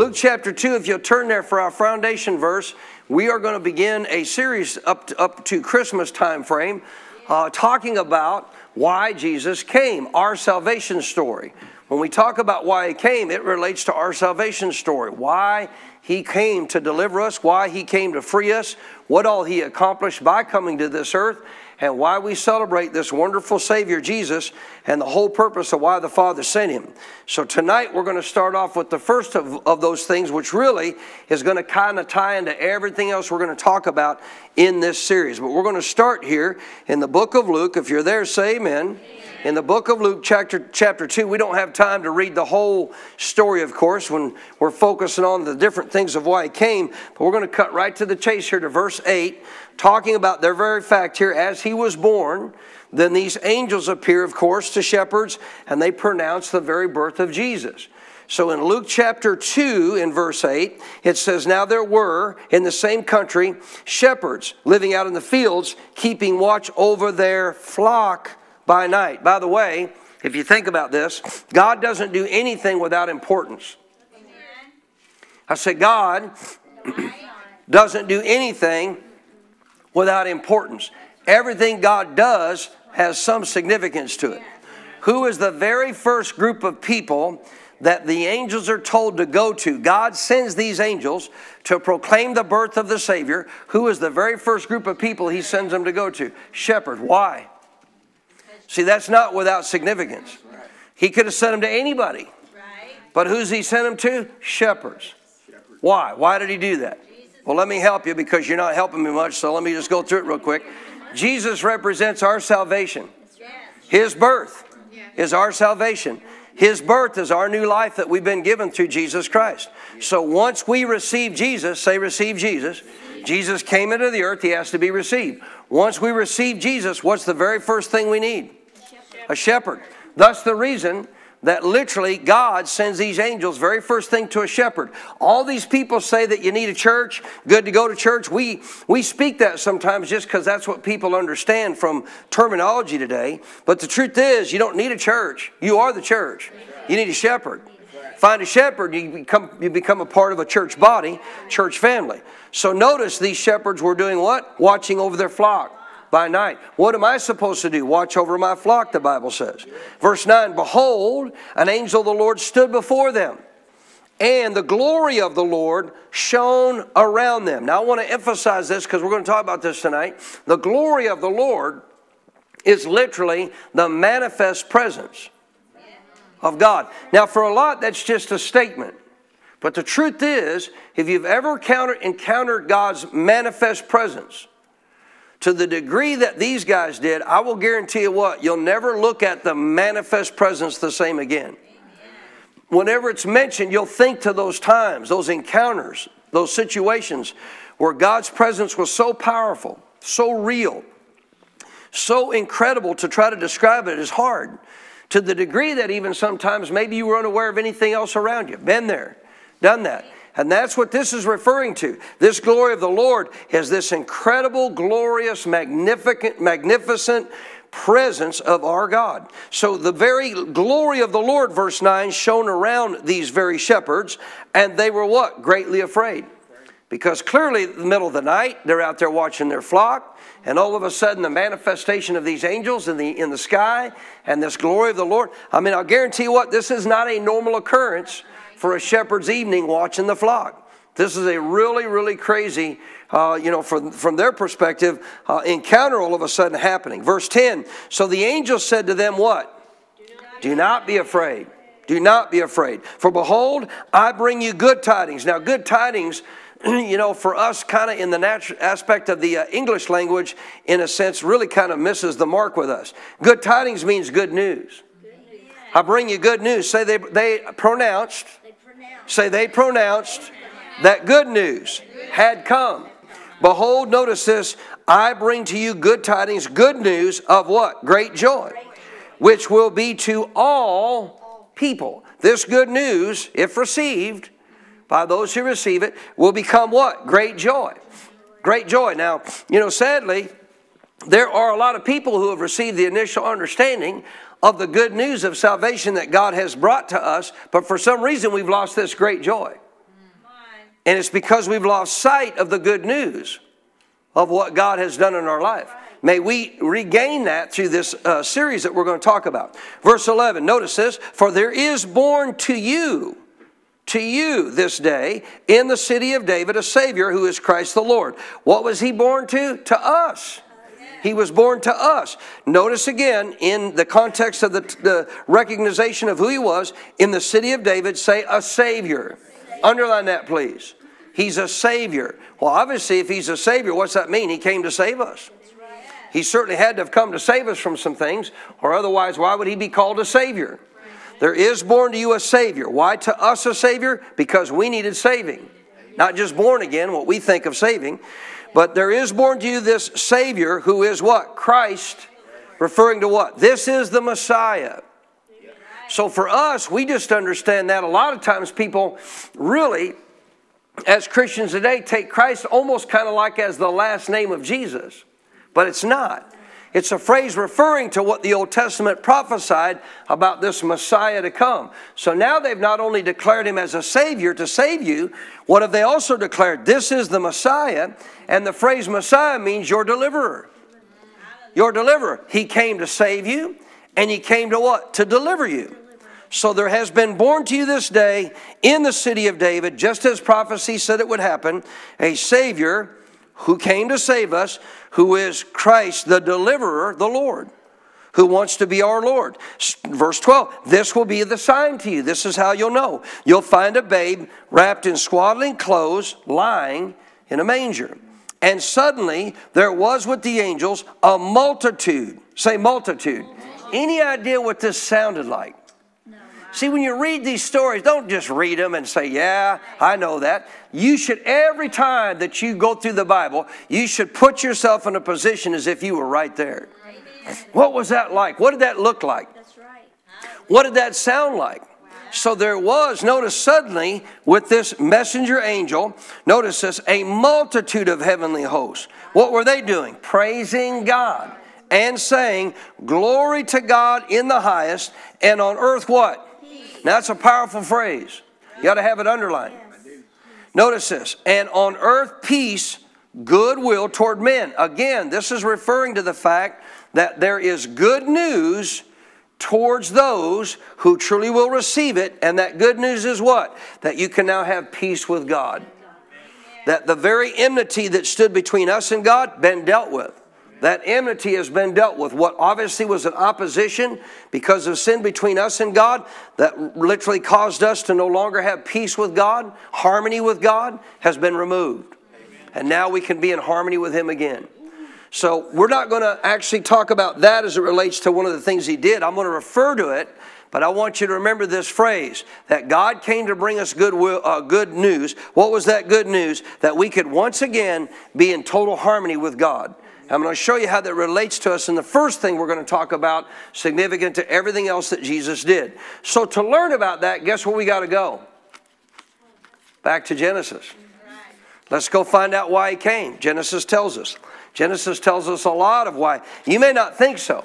Luke chapter 2, if you'll turn there for our foundation verse, we are going to begin a series up to, up to Christmas time frame uh, talking about why Jesus came, our salvation story. When we talk about why he came, it relates to our salvation story. Why he came to deliver us, why he came to free us, what all he accomplished by coming to this earth, and why we celebrate this wonderful Savior Jesus and the whole purpose of why the Father sent him. So tonight we're going to start off with the first of, of those things, which really is going to kind of tie into everything else we're going to talk about in this series. But we're going to start here in the book of Luke. If you're there, say amen. amen in the book of Luke, chapter, chapter 2. We don't have time to read the whole story, of course, when we're focusing on the different things of why he came, but we're going to cut right to the chase here to verse 8, talking about their very fact here as he was born. Then these angels appear, of course, to shepherds, and they pronounce the very birth of Jesus. So in Luke chapter 2, in verse 8, it says, Now there were in the same country shepherds living out in the fields, keeping watch over their flock by night. By the way, if you think about this, God doesn't do anything without importance. I said, God doesn't do anything without importance. Everything God does has some significance to it. Who is the very first group of people that the angels are told to go to? God sends these angels to proclaim the birth of the Savior. Who is the very first group of people He sends them to go to? Shepherd. Why? See, that's not without significance. He could have sent them to anybody. But who's he sent them to? Shepherds. Why? Why did he do that? Well, let me help you because you're not helping me much, so let me just go through it real quick. Jesus represents our salvation. His birth is our salvation. His birth is our new life that we've been given through Jesus Christ. So once we receive Jesus, say, receive Jesus. Jesus came into the earth, he has to be received. Once we receive Jesus, what's the very first thing we need? A shepherd. Thus, the reason that literally God sends these angels very first thing to a shepherd. All these people say that you need a church, good to go to church. We we speak that sometimes just because that's what people understand from terminology today. But the truth is, you don't need a church. You are the church. You need a shepherd. Find a shepherd, you become you become a part of a church body, church family. So notice these shepherds were doing what? Watching over their flock by night. What am I supposed to do? Watch over my flock, the Bible says. Verse 9 Behold, an angel of the Lord stood before them, and the glory of the Lord shone around them. Now, I want to emphasize this because we're going to talk about this tonight. The glory of the Lord is literally the manifest presence of God. Now, for a lot, that's just a statement. But the truth is, if you've ever encountered God's manifest presence, to the degree that these guys did, I will guarantee you what, you'll never look at the manifest presence the same again. Whenever it's mentioned, you'll think to those times, those encounters, those situations where God's presence was so powerful, so real, so incredible to try to describe it is hard. To the degree that even sometimes maybe you were unaware of anything else around you. Been there, done that. And that's what this is referring to. This glory of the Lord is this incredible, glorious, magnificent, magnificent presence of our God. So the very glory of the Lord, verse 9, shone around these very shepherds, and they were what? Greatly afraid. Because clearly, in the middle of the night, they're out there watching their flock, and all of a sudden, the manifestation of these angels in the, in the sky and this glory of the Lord. I mean, I'll guarantee you what, this is not a normal occurrence for a shepherd's evening watching the flock. This is a really, really crazy, uh, you know, from, from their perspective, uh, encounter all of a sudden happening. Verse 10 So the angel said to them, What? Do not be afraid. Do not be afraid. For behold, I bring you good tidings. Now, good tidings, you know, for us, kind of in the natural aspect of the uh, English language, in a sense, really kind of misses the mark with us. Good tidings means good news. I bring you good news. Say they, They pronounced. Say they pronounced that good news had come. Behold, notice this I bring to you good tidings, good news of what? Great joy, which will be to all people. This good news, if received by those who receive it, will become what? Great joy. Great joy. Now, you know, sadly, there are a lot of people who have received the initial understanding of the good news of salvation that God has brought to us, but for some reason we've lost this great joy. And it's because we've lost sight of the good news of what God has done in our life. May we regain that through this uh, series that we're going to talk about. Verse 11, notice this For there is born to you, to you this day, in the city of David, a Savior who is Christ the Lord. What was he born to? To us. He was born to us. Notice again, in the context of the, the recognition of who he was, in the city of David, say a Savior. Underline that, please. He's a Savior. Well, obviously, if he's a Savior, what's that mean? He came to save us. He certainly had to have come to save us from some things, or otherwise, why would he be called a Savior? There is born to you a Savior. Why to us a Savior? Because we needed saving. Not just born again, what we think of saving, but there is born to you this Savior who is what? Christ, referring to what? This is the Messiah. So for us, we just understand that a lot of times people really, as Christians today, take Christ almost kind of like as the last name of Jesus, but it's not. It's a phrase referring to what the Old Testament prophesied about this Messiah to come. So now they've not only declared him as a Savior to save you, what have they also declared? This is the Messiah, and the phrase Messiah means your deliverer. Your deliverer. He came to save you, and he came to what? To deliver you. So there has been born to you this day in the city of David, just as prophecy said it would happen, a Savior who came to save us, who is Christ, the deliverer, the Lord, who wants to be our Lord. Verse 12, this will be the sign to you. This is how you'll know. You'll find a babe wrapped in swaddling clothes, lying in a manger. And suddenly there was with the angels a multitude. Say multitude. Any idea what this sounded like? See, when you read these stories, don't just read them and say, Yeah, I know that. You should, every time that you go through the Bible, you should put yourself in a position as if you were right there. What was that like? What did that look like? That's right. What did that sound like? So there was, notice suddenly, with this messenger angel, notice this, a multitude of heavenly hosts. What were they doing? Praising God and saying, Glory to God in the highest, and on earth what? Now that's a powerful phrase. You got to have it underlined. Notice this, and on earth peace, goodwill toward men. Again, this is referring to the fact that there is good news towards those who truly will receive it. And that good news is what? That you can now have peace with God. That the very enmity that stood between us and God been dealt with. That enmity has been dealt with. What obviously was an opposition because of sin between us and God, that literally caused us to no longer have peace with God, harmony with God, has been removed. And now we can be in harmony with Him again. So we're not going to actually talk about that as it relates to one of the things He did. I'm going to refer to it, but I want you to remember this phrase that God came to bring us good, will, uh, good news. What was that good news? That we could once again be in total harmony with God. I'm going to show you how that relates to us. And the first thing we're going to talk about, significant to everything else that Jesus did. So, to learn about that, guess where we got to go? Back to Genesis. Let's go find out why he came. Genesis tells us. Genesis tells us a lot of why. You may not think so,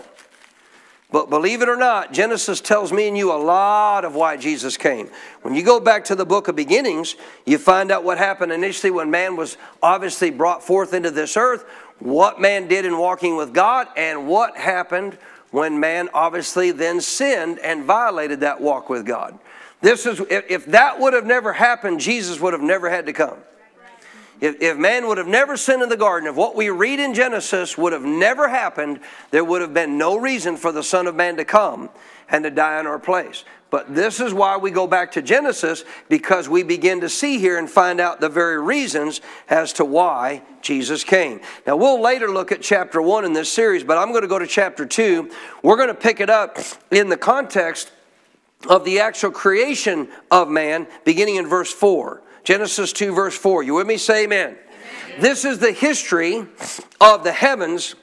but believe it or not, Genesis tells me and you a lot of why Jesus came. When you go back to the book of beginnings, you find out what happened initially when man was obviously brought forth into this earth, what man did in walking with God, and what happened when man obviously then sinned and violated that walk with God. This is if that would have never happened, Jesus would have never had to come. If, if man would have never sinned in the garden, if what we read in Genesis would have never happened, there would have been no reason for the Son of Man to come and to die in our place. But this is why we go back to Genesis, because we begin to see here and find out the very reasons as to why Jesus came. Now, we'll later look at chapter 1 in this series, but I'm going to go to chapter 2. We're going to pick it up in the context of the actual creation of man, beginning in verse 4. Genesis 2, verse 4. You with me? Say amen. amen. This is the history of the heavens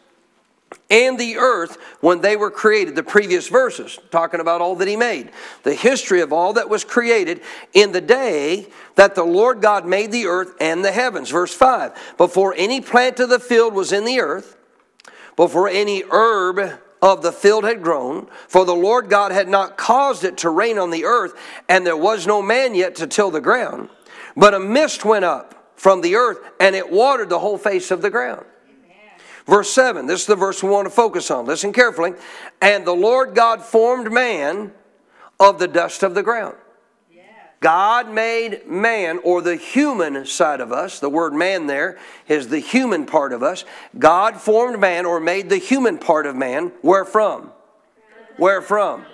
and the earth when they were created. The previous verses, talking about all that he made. The history of all that was created in the day that the Lord God made the earth and the heavens. Verse 5 Before any plant of the field was in the earth, before any herb of the field had grown, for the Lord God had not caused it to rain on the earth, and there was no man yet to till the ground. But a mist went up from the earth, and it watered the whole face of the ground. Verse 7, this is the verse we want to focus on. Listen carefully. And the Lord God formed man of the dust of the ground. God made man, or the human side of us, the word man there is the human part of us. God formed man, or made the human part of man. Where from? Where from?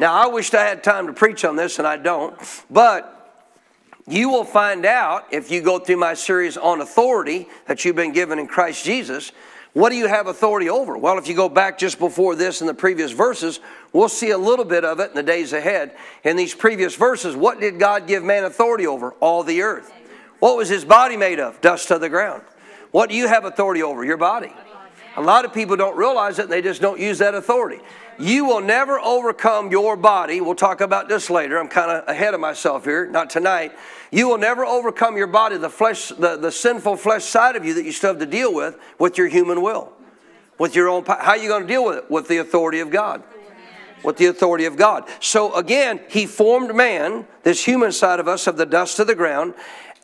Now, I wished I had time to preach on this, and I don't. But you will find out if you go through my series on authority that you've been given in Christ Jesus what do you have authority over? Well, if you go back just before this in the previous verses, we'll see a little bit of it in the days ahead. In these previous verses, what did God give man authority over? All the earth. What was his body made of? Dust of the ground. What do you have authority over? Your body. A lot of people don't realize it and they just don't use that authority. You will never overcome your body. We'll talk about this later. I'm kind of ahead of myself here, not tonight. You will never overcome your body, the flesh, the, the sinful flesh side of you that you still have to deal with, with your human will. With your own how are you going to deal with it? With the authority of God. With the authority of God. So again, he formed man, this human side of us, of the dust of the ground,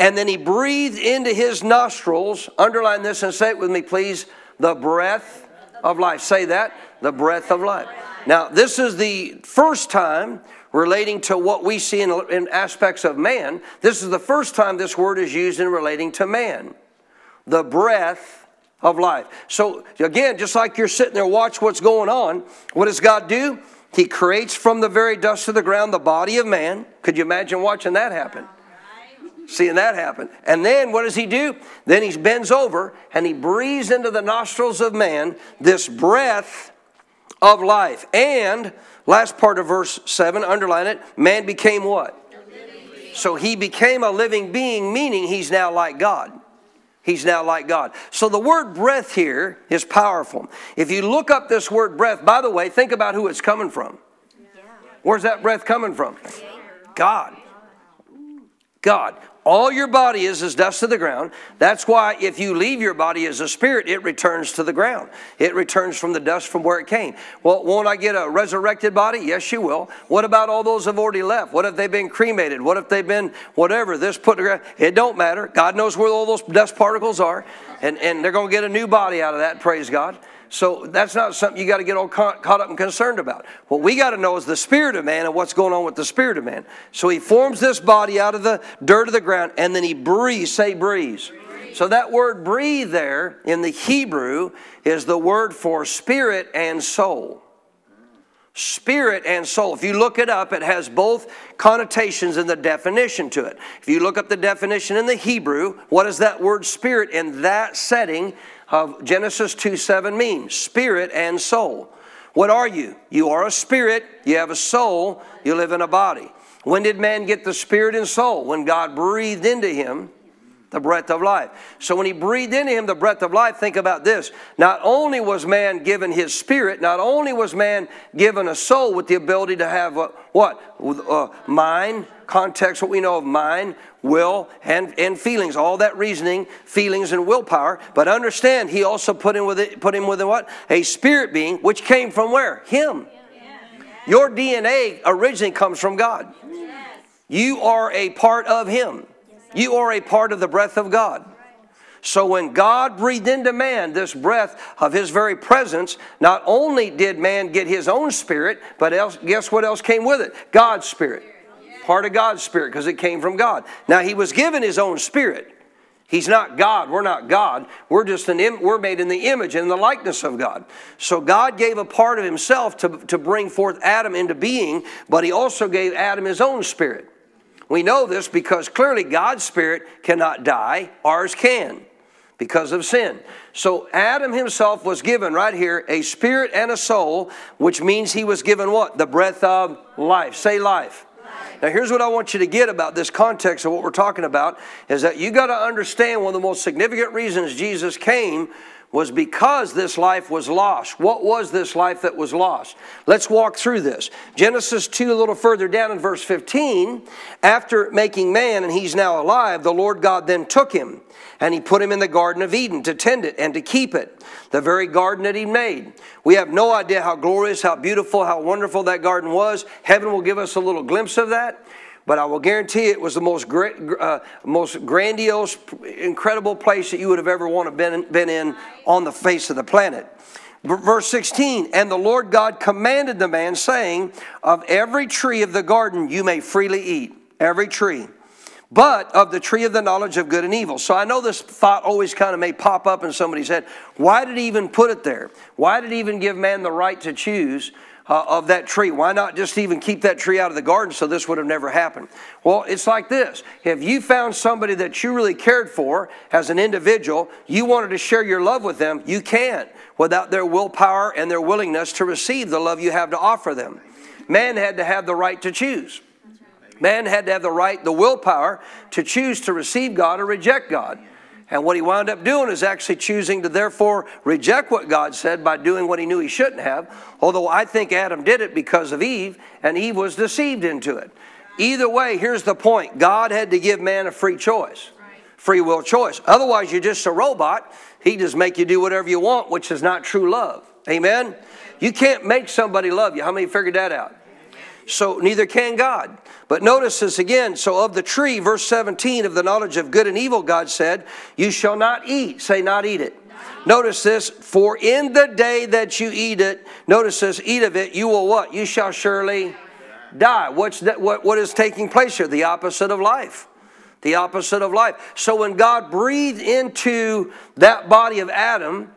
and then he breathed into his nostrils, underline this and say it with me, please, the breath of life. Say that, the breath of life. Now, this is the first time relating to what we see in, in aspects of man, this is the first time this word is used in relating to man. The breath of life. So, again, just like you're sitting there, watch what's going on. What does God do? He creates from the very dust of the ground the body of man. Could you imagine watching that happen? Seeing that happen. And then what does he do? Then he bends over and he breathes into the nostrils of man this breath of life. And Last part of verse 7, underline it. Man became what? So he became a living being, meaning he's now like God. He's now like God. So the word breath here is powerful. If you look up this word breath, by the way, think about who it's coming from. Where's that breath coming from? God. God. All your body is is dust to the ground. That's why if you leave your body as a spirit, it returns to the ground. It returns from the dust from where it came. Well, won't I get a resurrected body? Yes, you will. What about all those have already left? What if they've been cremated? What if they've been whatever? This put? It don't matter. God knows where all those dust particles are, and, and they're going to get a new body out of that. Praise God. So that's not something you got to get all caught, up and concerned about. What we got to know is the spirit of man and what's going on with the spirit of man. So he forms this body out of the dirt of the ground and then he breathes, say breathes. So that word breathe there in the Hebrew is the word for spirit and soul. Spirit and soul. If you look it up, it has both connotations in the definition to it. If you look up the definition in the Hebrew, what is that word spirit in that setting of Genesis 2 7 means spirit and soul. What are you? You are a spirit, you have a soul, you live in a body. When did man get the spirit and soul? When God breathed into him the breath of life. So when he breathed into him the breath of life, think about this. Not only was man given his spirit, not only was man given a soul with the ability to have a, what? Uh, mind, context, what we know of mind, will, and, and feelings, all that reasoning, feelings, and willpower. But understand, he also put him with it, put him with what? A spirit being, which came from where? Him. Your DNA originally comes from God. You are a part of Him. You are a part of the breath of God. So when God breathed into man this breath of his very presence, not only did man get his own spirit, but else, guess what else came with it? God's spirit part of God's spirit because it came from God. Now he was given his own spirit. He's not God. We're not God. We're just an Im- we're made in the image and the likeness of God. So God gave a part of himself to, to bring forth Adam into being, but he also gave Adam his own spirit. We know this because clearly God's spirit cannot die, ours can. because of sin. So Adam himself was given right here a spirit and a soul, which means he was given what? The breath of life. Say life. Now, here's what I want you to get about this context of what we're talking about is that you got to understand one of the most significant reasons Jesus came was because this life was lost. What was this life that was lost? Let's walk through this. Genesis 2, a little further down in verse 15, after making man and he's now alive, the Lord God then took him and he put him in the Garden of Eden to tend it and to keep it, the very garden that he made. We have no idea how glorious, how beautiful, how wonderful that garden was. Heaven will give us a little glimpse of that. But I will guarantee it was the most uh, most grandiose, incredible place that you would have ever want to been, been in on the face of the planet. Verse 16, and the Lord God commanded the man, saying, Of every tree of the garden you may freely eat, every tree, but of the tree of the knowledge of good and evil. So I know this thought always kind of may pop up in somebody's head. Why did he even put it there? Why did he even give man the right to choose? Uh, of that tree. Why not just even keep that tree out of the garden so this would have never happened? Well, it's like this. If you found somebody that you really cared for as an individual, you wanted to share your love with them, you can't without their willpower and their willingness to receive the love you have to offer them. Man had to have the right to choose. Man had to have the right, the willpower to choose to receive God or reject God. And what he wound up doing is actually choosing to therefore reject what God said by doing what he knew he shouldn't have. Although I think Adam did it because of Eve, and Eve was deceived into it. Either way, here's the point God had to give man a free choice, free will choice. Otherwise, you're just a robot. He just make you do whatever you want, which is not true love. Amen? You can't make somebody love you. How many figured that out? So neither can God. But notice this again. So of the tree, verse 17, of the knowledge of good and evil, God said, You shall not eat. Say, not eat it. Notice this, for in the day that you eat it, notice this, eat of it, you will what? You shall surely die. What's that, what, what is taking place here? The opposite of life. The opposite of life. So when God breathed into that body of Adam,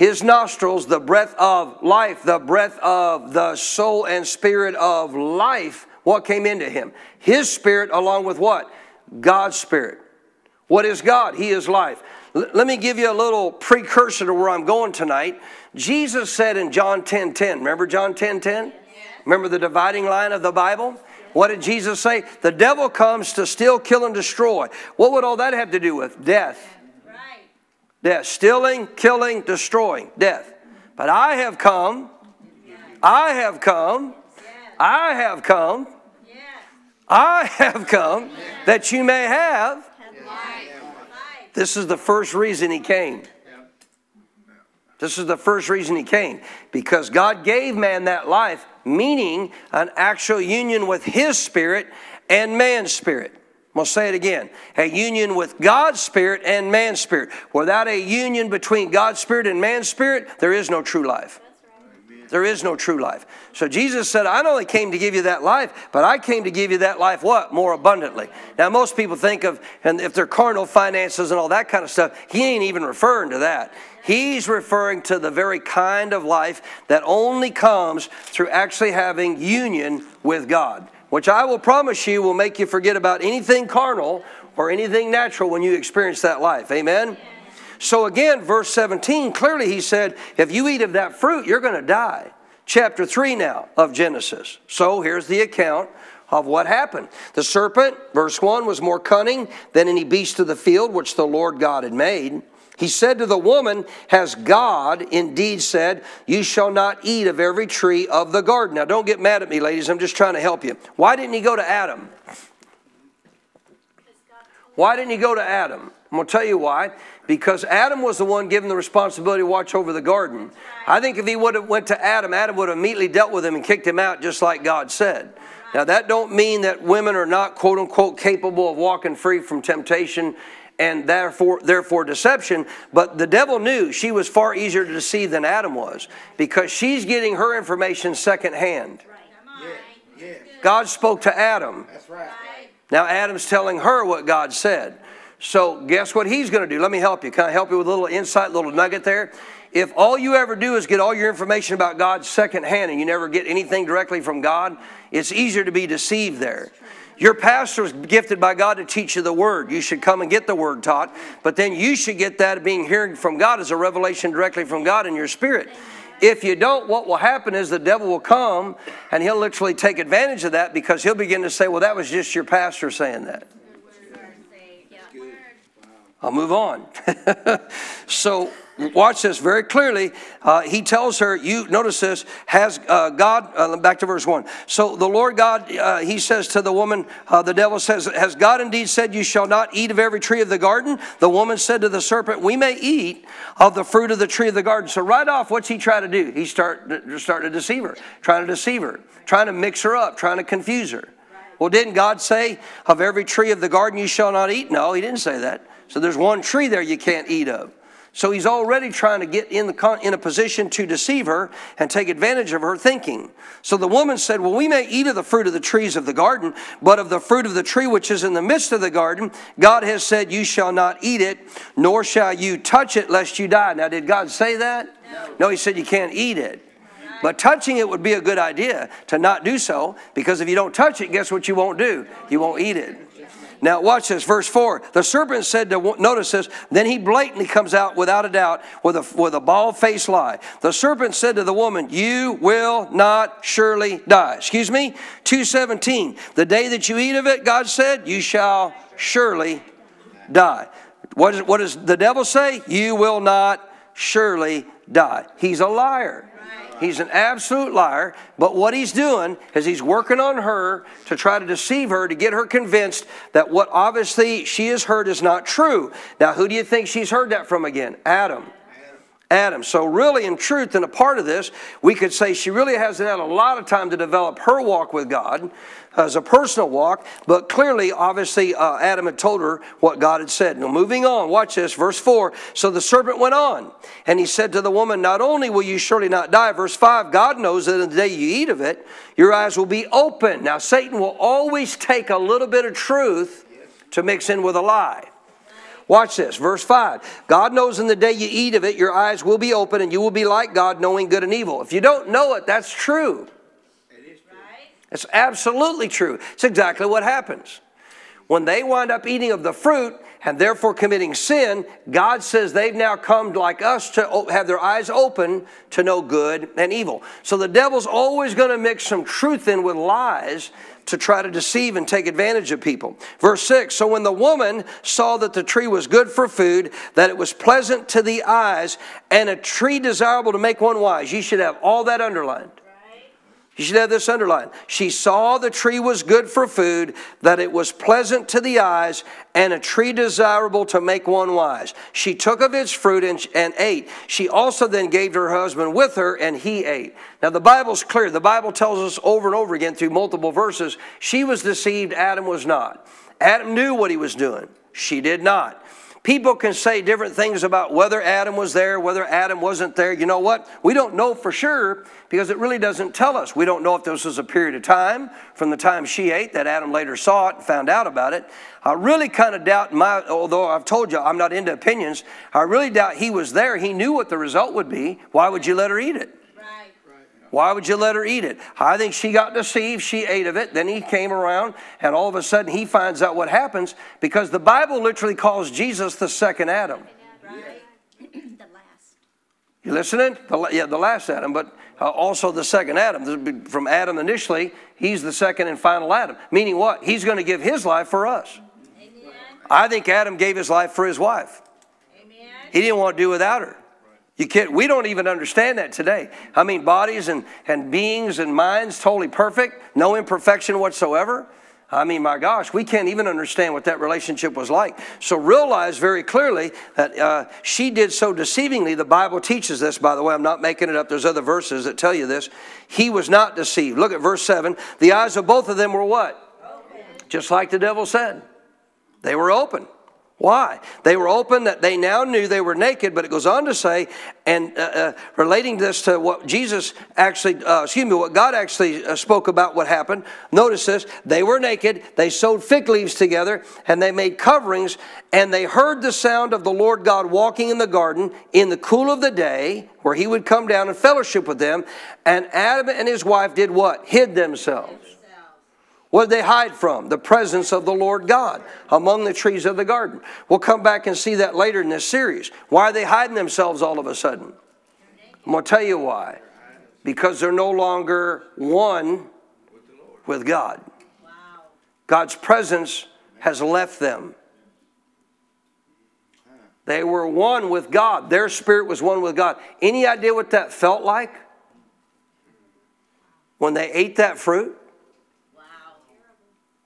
his nostrils, the breath of life, the breath of the soul and spirit of life, what came into him? His spirit, along with what? God's spirit. What is God? He is life. L- let me give you a little precursor to where I'm going tonight. Jesus said in John 10 10, remember John 10 10? Remember the dividing line of the Bible? What did Jesus say? The devil comes to steal, kill, and destroy. What would all that have to do with? Death. Death. Stealing, killing, destroying. Death. But I have come, I have come I have come. I have come that you may have. This is the first reason he came. This is the first reason he came. Because God gave man that life, meaning an actual union with his spirit and man's spirit. We'll say it again. A union with God's spirit and man's spirit. Without a union between God's spirit and man's spirit, there is no true life. There is no true life. So Jesus said, I not only came to give you that life, but I came to give you that life what? More abundantly. Now, most people think of, and if they're carnal finances and all that kind of stuff, he ain't even referring to that. He's referring to the very kind of life that only comes through actually having union with God, which I will promise you will make you forget about anything carnal or anything natural when you experience that life. Amen? So again, verse 17, clearly he said, if you eat of that fruit, you're going to die. Chapter 3 now of Genesis. So here's the account of what happened. The serpent, verse 1, was more cunning than any beast of the field which the Lord God had made. He said to the woman, Has God indeed said, You shall not eat of every tree of the garden? Now, don't get mad at me, ladies. I'm just trying to help you. Why didn't he go to Adam? Why didn't he go to Adam? I'm going to tell you why. Because Adam was the one given the responsibility to watch over the garden. I think if he would have went to Adam, Adam would have immediately dealt with him and kicked him out just like God said. Now that don't mean that women are not quote unquote capable of walking free from temptation and therefore therefore deception, but the devil knew she was far easier to deceive than Adam was because she's getting her information secondhand. God spoke to Adam. Now Adam's telling her what God said. So, guess what he's going to do? Let me help you. Can I help you with a little insight, little nugget there? If all you ever do is get all your information about God secondhand and you never get anything directly from God, it's easier to be deceived there. Your pastor is gifted by God to teach you the word. You should come and get the word taught, but then you should get that being hearing from God as a revelation directly from God in your spirit. If you don't, what will happen is the devil will come and he'll literally take advantage of that because he'll begin to say, Well, that was just your pastor saying that. I'll move on. so watch this very clearly. Uh, he tells her, you notice this, has uh, God, uh, back to verse 1. So the Lord God, uh, he says to the woman, uh, the devil says, Has God indeed said, You shall not eat of every tree of the garden? The woman said to the serpent, We may eat of the fruit of the tree of the garden. So right off, what's he trying to do? He start, start to deceive her, trying to deceive her, trying to mix her up, trying to confuse her. Well, didn't God say, Of every tree of the garden you shall not eat? No, he didn't say that. So there's one tree there you can't eat of. So he's already trying to get in, the, in a position to deceive her and take advantage of her thinking. So the woman said, Well, we may eat of the fruit of the trees of the garden, but of the fruit of the tree which is in the midst of the garden, God has said, You shall not eat it, nor shall you touch it, lest you die. Now, did God say that? No, no he said you can't eat it. But touching it would be a good idea to not do so, because if you don't touch it, guess what you won't do? You won't eat it. Now, watch this, verse 4. The serpent said to, notice this, then he blatantly comes out without a doubt with a, with a bald faced lie. The serpent said to the woman, You will not surely die. Excuse me? 217. The day that you eat of it, God said, You shall surely die. What, is, what does the devil say? You will not surely die. He's a liar. He's an absolute liar, but what he's doing is he's working on her to try to deceive her, to get her convinced that what obviously she has heard is not true. Now, who do you think she's heard that from again? Adam. Adam. So, really, in truth, and a part of this, we could say she really hasn't had a lot of time to develop her walk with God as a personal walk, but clearly, obviously, uh, Adam had told her what God had said. Now, moving on, watch this, verse 4. So the serpent went on, and he said to the woman, Not only will you surely not die, verse 5, God knows that in the day you eat of it, your eyes will be open. Now, Satan will always take a little bit of truth to mix in with a lie. Watch this, verse 5. God knows in the day you eat of it, your eyes will be open and you will be like God, knowing good and evil. If you don't know it, that's true. Is absolutely true. It's exactly what happens. When they wind up eating of the fruit and therefore committing sin, God says they've now come like us to have their eyes open to know good and evil. So the devil's always going to mix some truth in with lies to try to deceive and take advantage of people. Verse 6 So when the woman saw that the tree was good for food, that it was pleasant to the eyes, and a tree desirable to make one wise, you should have all that underlined. You should have this underlined. She saw the tree was good for food, that it was pleasant to the eyes, and a tree desirable to make one wise. She took of its fruit and, and ate. She also then gave to her husband with her, and he ate. Now, the Bible's clear. The Bible tells us over and over again through multiple verses she was deceived, Adam was not. Adam knew what he was doing, she did not. People can say different things about whether Adam was there, whether Adam wasn't there. You know what? We don't know for sure because it really doesn't tell us. We don't know if this was a period of time from the time she ate that Adam later saw it and found out about it. I really kind of doubt my, although I've told you I'm not into opinions, I really doubt he was there. He knew what the result would be. Why would you let her eat it? Why would you let her eat it? I think she got deceived. She ate of it. Then he came around, and all of a sudden he finds out what happens because the Bible literally calls Jesus the second Adam. You listening? The, yeah, the last Adam, but uh, also the second Adam. From Adam initially, he's the second and final Adam. Meaning what? He's going to give his life for us. Amen. I think Adam gave his life for his wife. Amen. He didn't want to do without her. You can't, we don't even understand that today. I mean, bodies and, and beings and minds totally perfect, no imperfection whatsoever. I mean, my gosh, we can't even understand what that relationship was like. So realize very clearly that uh, she did so deceivingly. The Bible teaches this, by the way. I'm not making it up. There's other verses that tell you this. He was not deceived. Look at verse 7. The eyes of both of them were what? Open. Just like the devil said. They were open. Why? They were open that they now knew they were naked, but it goes on to say, and uh, uh, relating this to what Jesus actually, uh, excuse me, what God actually uh, spoke about what happened. Notice this they were naked, they sewed fig leaves together, and they made coverings, and they heard the sound of the Lord God walking in the garden in the cool of the day, where he would come down and fellowship with them. And Adam and his wife did what? Hid themselves. What did they hide from? The presence of the Lord God among the trees of the garden. We'll come back and see that later in this series. Why are they hiding themselves all of a sudden? I'm going to tell you why. Because they're no longer one with God. God's presence has left them. They were one with God. Their spirit was one with God. Any idea what that felt like? When they ate that fruit?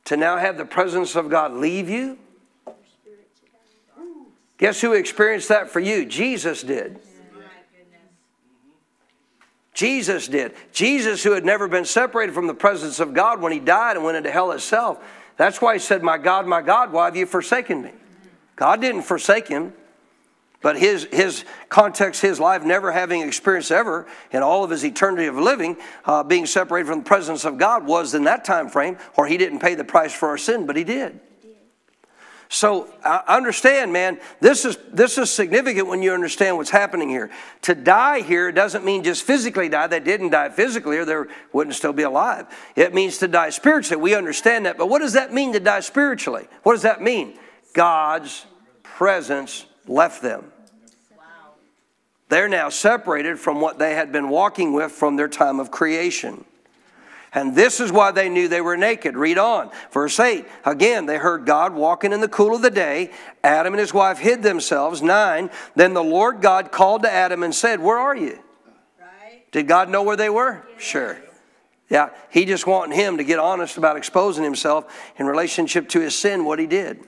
To now have the presence of God leave you? Guess who experienced that for you? Jesus did. Jesus did. Jesus, who had never been separated from the presence of God when he died and went into hell itself. That's why he said, My God, my God, why have you forsaken me? God didn't forsake him. But his, his context, his life, never having experienced ever in all of his eternity of living, uh, being separated from the presence of God, was in that time frame, or he didn't pay the price for our sin, but he did. So understand, man, this is, this is significant when you understand what's happening here. To die here doesn't mean just physically die. They didn't die physically or they wouldn't still be alive. It means to die spiritually. We understand that. But what does that mean to die spiritually? What does that mean? God's presence left them. They're now separated from what they had been walking with from their time of creation. And this is why they knew they were naked. Read on. Verse 8. Again, they heard God walking in the cool of the day. Adam and his wife hid themselves. 9. Then the Lord God called to Adam and said, Where are you? Right. Did God know where they were? Sure. Yeah, he just wanted him to get honest about exposing himself in relationship to his sin, what he did.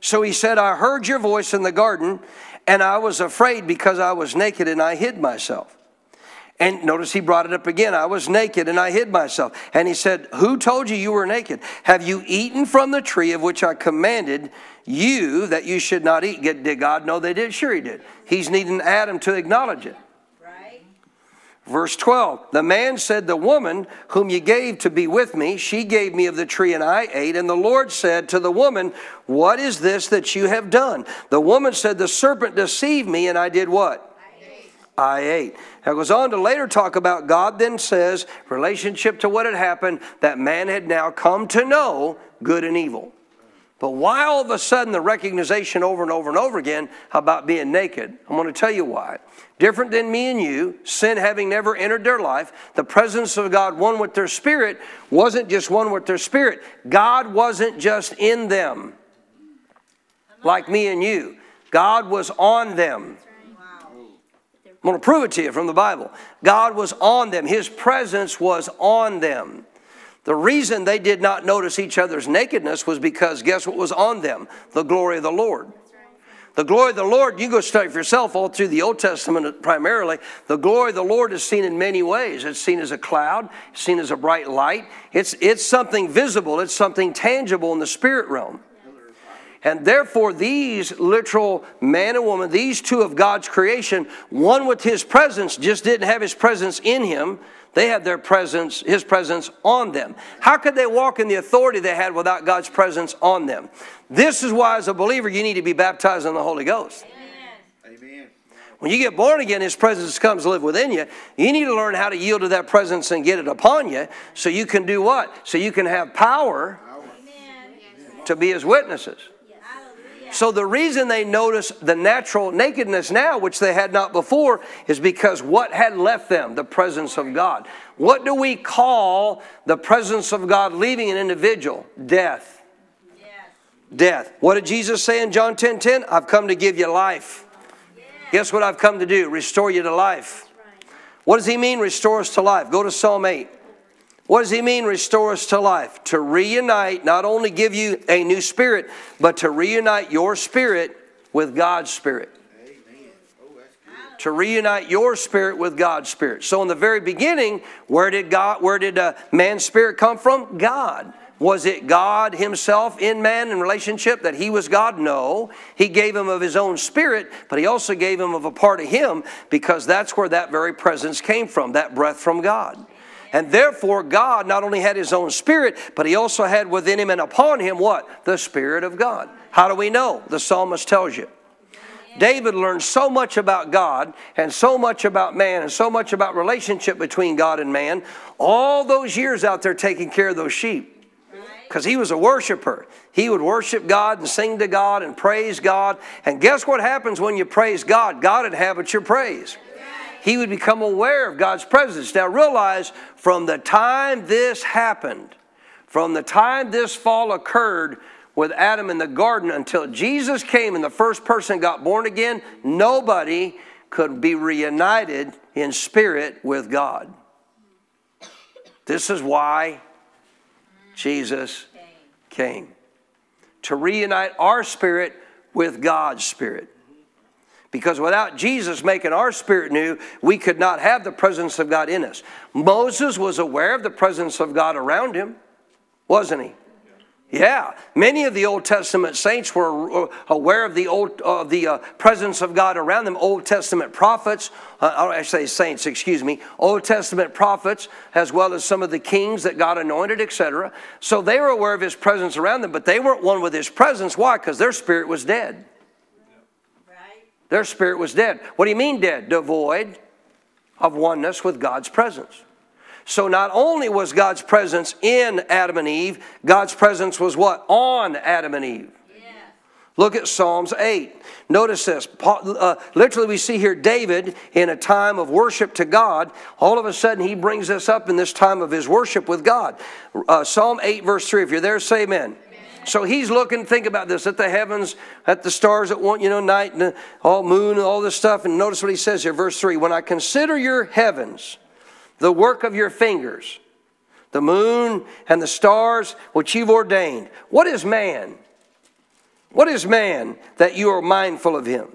So he said, I heard your voice in the garden, and I was afraid because I was naked and I hid myself. And notice he brought it up again. I was naked and I hid myself. And he said, Who told you you were naked? Have you eaten from the tree of which I commanded you that you should not eat? Did God know they did? Sure, he did. He's needing Adam to acknowledge it. Verse 12 The man said, The woman whom you gave to be with me, she gave me of the tree and I ate. And the Lord said to the woman, What is this that you have done? The woman said, The serpent deceived me, and I did what? I ate. I ate. Now goes on to later talk about God then says, relationship to what had happened, that man had now come to know good and evil. But why all of a sudden the recognition over and over and over again about being naked? I'm going to tell you why. Different than me and you, sin having never entered their life, the presence of God, one with their spirit, wasn't just one with their spirit. God wasn't just in them like me and you, God was on them. I'm going to prove it to you from the Bible. God was on them, His presence was on them. The reason they did not notice each other's nakedness was because guess what was on them? The glory of the Lord. The glory of the Lord, you go study for yourself all through the Old Testament primarily. The glory of the Lord is seen in many ways. It's seen as a cloud, it's seen as a bright light. It's, it's something visible, it's something tangible in the spirit realm. And therefore, these literal man and woman, these two of God's creation, one with his presence just didn't have his presence in him, they had their presence, his presence on them. How could they walk in the authority they had without God's presence on them? This is why, as a believer, you need to be baptized in the Holy Ghost. Amen. When you get born again, His presence comes to live within you. You need to learn how to yield to that presence and get it upon you so you can do what? So you can have power to be His witnesses. So the reason they notice the natural nakedness now, which they had not before, is because what had left them? The presence of God. What do we call the presence of God leaving an individual? Death. Death. What did Jesus say in John 10 10? I've come to give you life. Guess what I've come to do? Restore you to life. What does he mean, restore us to life? Go to Psalm 8. What does he mean, restore us to life? To reunite, not only give you a new spirit, but to reunite your spirit with God's spirit. To reunite your spirit with God's spirit. So, in the very beginning, where did God, where did uh, man's spirit come from? God. Was it God Himself in man in relationship that He was God? No. He gave him of His own Spirit, but He also gave him of a part of Him because that's where that very presence came from, that breath from God. And therefore, God not only had His own Spirit, but He also had within Him and upon Him what? The Spirit of God. How do we know? The psalmist tells you. David learned so much about God and so much about man and so much about relationship between God and man all those years out there taking care of those sheep. because he was a worshiper. He would worship God and sing to God and praise God. And guess what happens when you praise God? God inhabits your praise. He would become aware of God's presence. Now realize from the time this happened, from the time this fall occurred with Adam in the garden until Jesus came and the first person got born again, nobody could be reunited in spirit with God. This is why Jesus came to reunite our spirit with God's spirit. Because without Jesus making our spirit new, we could not have the presence of God in us. Moses was aware of the presence of God around him, wasn't he? Yeah, many of the Old Testament saints were uh, aware of the old uh, the uh, presence of God around them. Old Testament prophets, uh, I say saints, excuse me, Old Testament prophets, as well as some of the kings that God anointed, etc. So they were aware of His presence around them, but they weren't one with His presence. Why? Because their spirit was dead. Their spirit was dead. What do you mean dead? Devoid of oneness with God's presence. So not only was God's presence in Adam and Eve, God's presence was what? On Adam and Eve. Look at Psalms 8. Notice this. Uh, literally, we see here David in a time of worship to God. All of a sudden, he brings us up in this time of his worship with God. Uh, Psalm 8, verse 3. If you're there, say amen. So he's looking, think about this, at the heavens, at the stars at one, you know, night and all moon and all this stuff. And notice what he says here, verse 3 When I consider your heavens, the work of your fingers, the moon and the stars which you've ordained. What is man? What is man that you are mindful of him?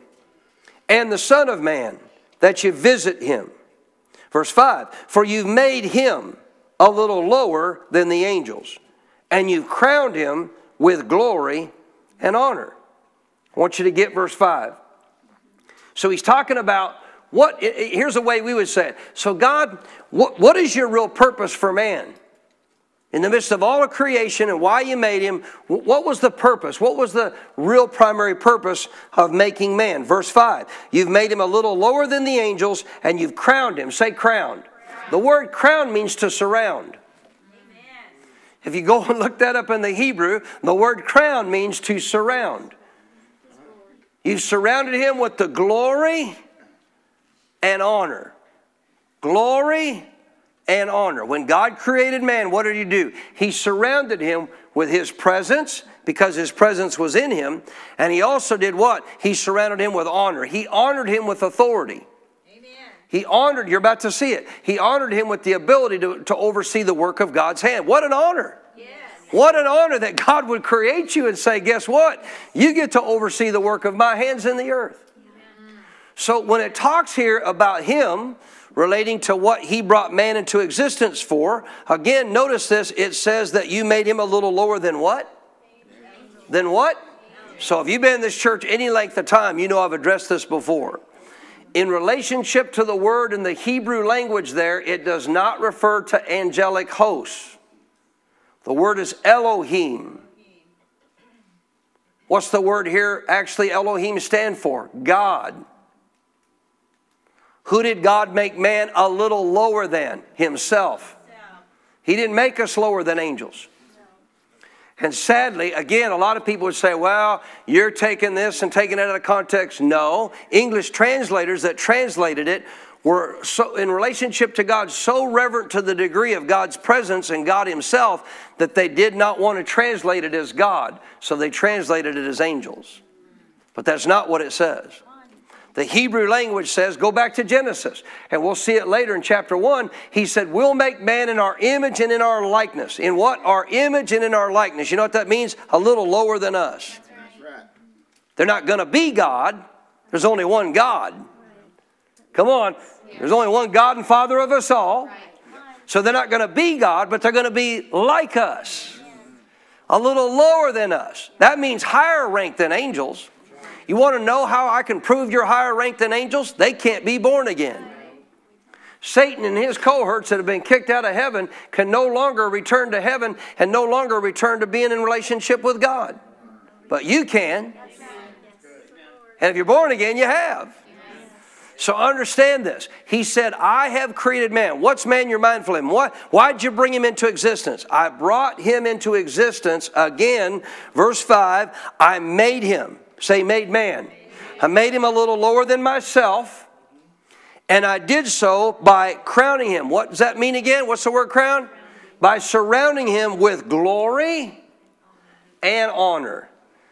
And the Son of Man that you visit him. Verse 5 For you've made him a little lower than the angels, and you've crowned him with glory and honor. I want you to get verse 5. So he's talking about what, here's the way we would say it. So, God, what, what is your real purpose for man? In the midst of all of creation and why you made him, what was the purpose? What was the real primary purpose of making man? Verse 5 You've made him a little lower than the angels and you've crowned him. Say crowned. The word crown means to surround. If you go and look that up in the Hebrew, the word crown means to surround. You've surrounded him with the glory and honor. Glory and honor. When God created man, what did he do? He surrounded him with his presence because his presence was in him. And he also did what? He surrounded him with honor. He honored him with authority. Amen. He honored, you're about to see it, he honored him with the ability to, to oversee the work of God's hand. What an honor! Yes. What an honor that God would create you and say, Guess what? You get to oversee the work of my hands in the earth. So when it talks here about him relating to what he brought man into existence for, again, notice this it says that you made him a little lower than what? Than what? So if you've been in this church any length of time, you know I've addressed this before. In relationship to the word in the Hebrew language, there, it does not refer to angelic hosts. The word is Elohim. What's the word here actually Elohim stand for? God. Who did God make man a little lower than? Himself. He didn't make us lower than angels. And sadly, again, a lot of people would say, well, you're taking this and taking it out of context. No. English translators that translated it were so in relationship to God so reverent to the degree of God's presence and God Himself that they did not want to translate it as God. So they translated it as angels. But that's not what it says. The Hebrew language says, go back to Genesis, and we'll see it later in chapter 1. He said, We'll make man in our image and in our likeness. In what? Our image and in our likeness. You know what that means? A little lower than us. They're not going to be God, there's only one God. Come on. There's only one God and Father of us all. So they're not going to be God, but they're going to be like us. A little lower than us. That means higher rank than angels. You want to know how I can prove you're higher ranked than angels? They can't be born again. Satan and his cohorts that have been kicked out of heaven can no longer return to heaven and no longer return to being in relationship with God. But you can. And if you're born again, you have. So understand this. He said, I have created man. What's man you're mindful of him? What, why'd you bring him into existence? I brought him into existence again. Verse 5 I made him. Say, made man. I made him a little lower than myself, and I did so by crowning him. What does that mean again? What's the word crown? By surrounding him with glory and honor.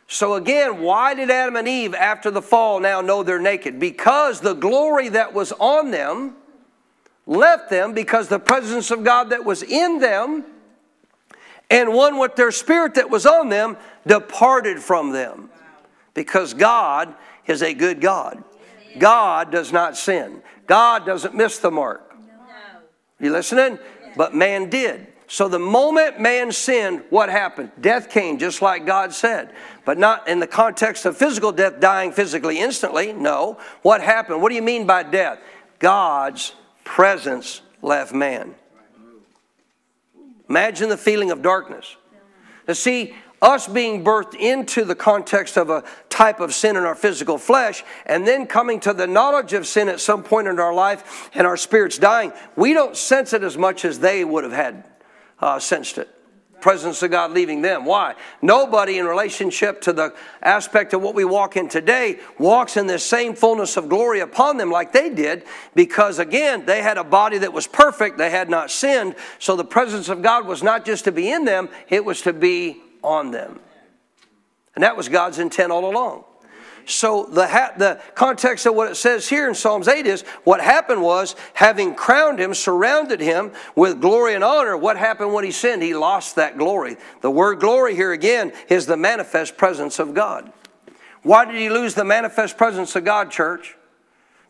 So again, why did Adam and Eve after the fall now know they're naked? Because the glory that was on them left them because the presence of God that was in them and one with their spirit that was on them departed from them. Because God is a good God. God does not sin. God doesn't miss the mark. You listening? But man did. So the moment man sinned, what happened? Death came, just like God said. But not in the context of physical death, dying physically instantly. No. What happened? What do you mean by death? God's presence left man. Imagine the feeling of darkness. Now, see, us being birthed into the context of a type of sin in our physical flesh, and then coming to the knowledge of sin at some point in our life and our spirits dying, we don't sense it as much as they would have had uh, sensed it. Presence of God leaving them. Why? Nobody in relationship to the aspect of what we walk in today walks in this same fullness of glory upon them like they did because, again, they had a body that was perfect. They had not sinned. So the presence of God was not just to be in them, it was to be on them. And that was God's intent all along. So the, ha- the context of what it says here in Psalms 8 is what happened was, having crowned him, surrounded him with glory and honor, what happened when he sinned? He lost that glory. The word glory here again is the manifest presence of God. Why did he lose the manifest presence of God, church?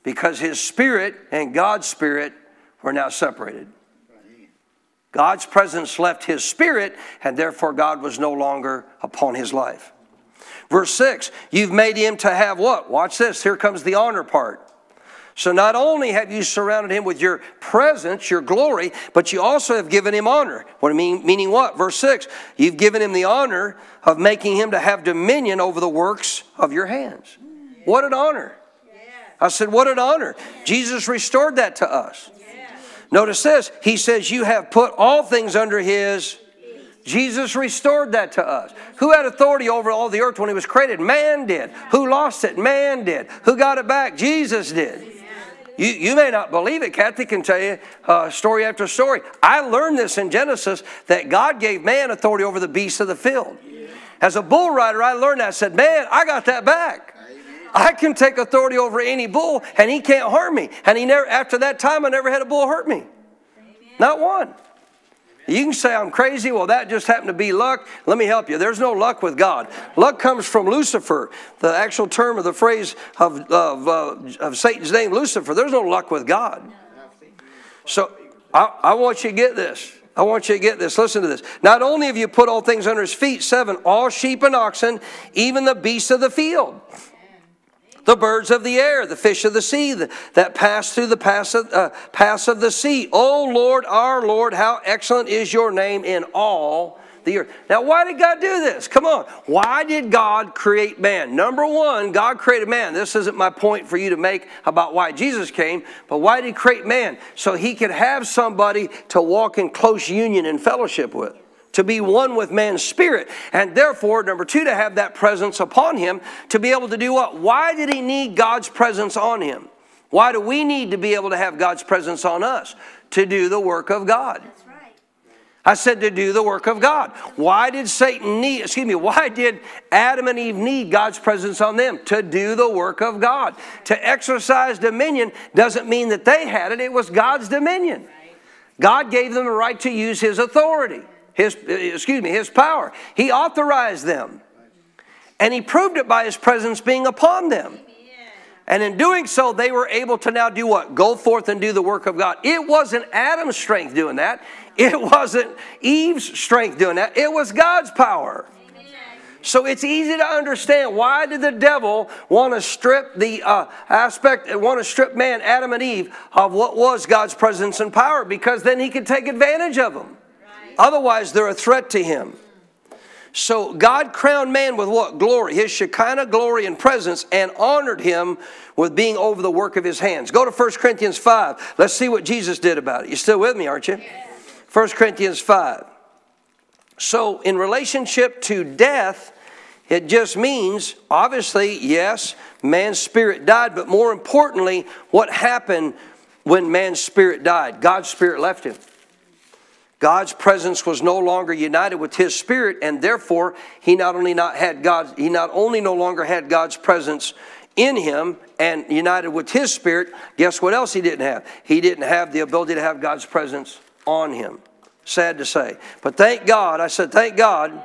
Because his spirit and God's spirit were now separated. God's presence left his spirit, and therefore God was no longer upon his life. Verse 6, you've made him to have what? Watch this. Here comes the honor part. So not only have you surrounded him with your presence, your glory, but you also have given him honor. What I mean, meaning what? Verse 6, you've given him the honor of making him to have dominion over the works of your hands. What an honor. I said, what an honor. Jesus restored that to us. Notice this. He says, You have put all things under his Jesus restored that to us. Who had authority over all the earth when He was created? Man did. Who lost it? Man did. Who got it back? Jesus did. You, you may not believe it. Kathy can tell you uh, story after story. I learned this in Genesis that God gave man authority over the beasts of the field. As a bull rider, I learned that. I said, Man, I got that back. I can take authority over any bull and he can't harm me. And he never after that time I never had a bull hurt me. Not one. You can say I'm crazy. Well, that just happened to be luck. Let me help you. There's no luck with God. Luck comes from Lucifer, the actual term of the phrase of, of, uh, of Satan's name, Lucifer. There's no luck with God. So I, I want you to get this. I want you to get this. Listen to this. Not only have you put all things under his feet, seven, all sheep and oxen, even the beasts of the field the birds of the air, the fish of the sea that pass through the pass of, uh, pass of the sea. O Lord, our Lord, how excellent is your name in all the earth. Now, why did God do this? Come on. Why did God create man? Number one, God created man. This isn't my point for you to make about why Jesus came, but why did He create man? So He could have somebody to walk in close union and fellowship with to be one with man's spirit. And therefore, number two, to have that presence upon him to be able to do what? Why did he need God's presence on him? Why do we need to be able to have God's presence on us? To do the work of God. That's right. I said to do the work of God. Why did Satan need, excuse me, why did Adam and Eve need God's presence on them? To do the work of God. To exercise dominion doesn't mean that they had it, it was God's dominion. God gave them the right to use his authority his, excuse me, his power. He authorized them. And he proved it by his presence being upon them. And in doing so, they were able to now do what? Go forth and do the work of God. It wasn't Adam's strength doing that. It wasn't Eve's strength doing that. It was God's power. So it's easy to understand why did the devil want to strip the uh, aspect, want to strip man, Adam and Eve, of what was God's presence and power? Because then he could take advantage of them. Otherwise, they're a threat to him. So God crowned man with what? Glory, his Shekinah glory and presence, and honored him with being over the work of his hands. Go to 1 Corinthians 5. Let's see what Jesus did about it. You're still with me, aren't you? 1 Corinthians 5. So, in relationship to death, it just means, obviously, yes, man's spirit died, but more importantly, what happened when man's spirit died? God's spirit left him. God's presence was no longer united with his spirit, and therefore he not only not had God, he not only no longer had God's presence in him and united with his spirit, guess what else he didn't have? He didn't have the ability to have God's presence on him. Sad to say. But thank God, I said, thank God.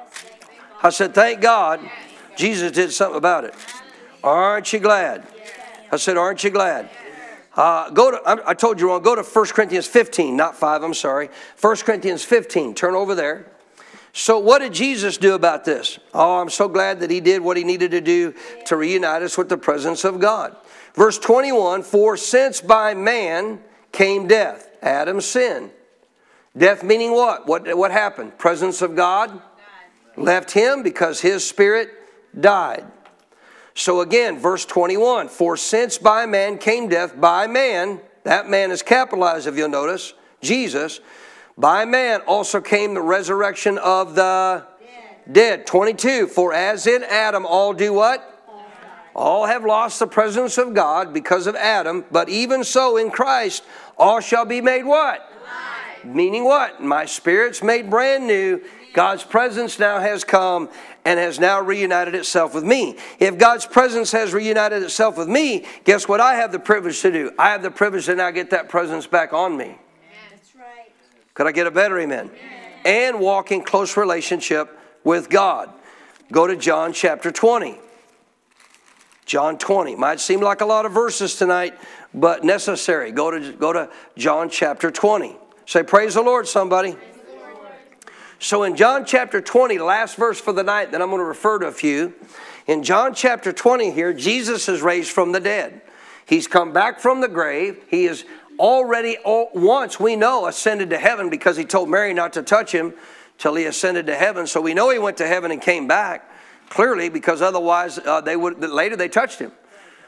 I said, thank God Jesus did something about it. Aren't you glad? I said, aren't you glad? Uh, go to, I told you wrong, go to 1 Corinthians 15, not 5, I'm sorry. 1 Corinthians 15, turn over there. So, what did Jesus do about this? Oh, I'm so glad that he did what he needed to do to reunite us with the presence of God. Verse 21 For since by man came death, Adam's sin. Death meaning what? What, what happened? Presence of God left him because his spirit died. So again, verse 21 For since by man came death, by man, that man is capitalized if you'll notice, Jesus, by man also came the resurrection of the dead. dead. 22 For as in Adam all do what? All have lost the presence of God because of Adam, but even so in Christ all shall be made what? Alive. Meaning what? My spirit's made brand new. God's presence now has come and has now reunited itself with me. If God's presence has reunited itself with me, guess what I have the privilege to do? I have the privilege to now get that presence back on me. That's right. Could I get a better amen? amen? And walk in close relationship with God. Go to John chapter 20. John 20. Might seem like a lot of verses tonight, but necessary. Go to, go to John chapter 20. Say, Praise the Lord, somebody. So in John chapter 20, last verse for the night, then I'm going to refer to a few. In John chapter 20 here, Jesus is raised from the dead. He's come back from the grave. He is already once, we know, ascended to heaven because he told Mary not to touch him till he ascended to heaven. So we know he went to heaven and came back clearly because otherwise uh, they would later they touched him.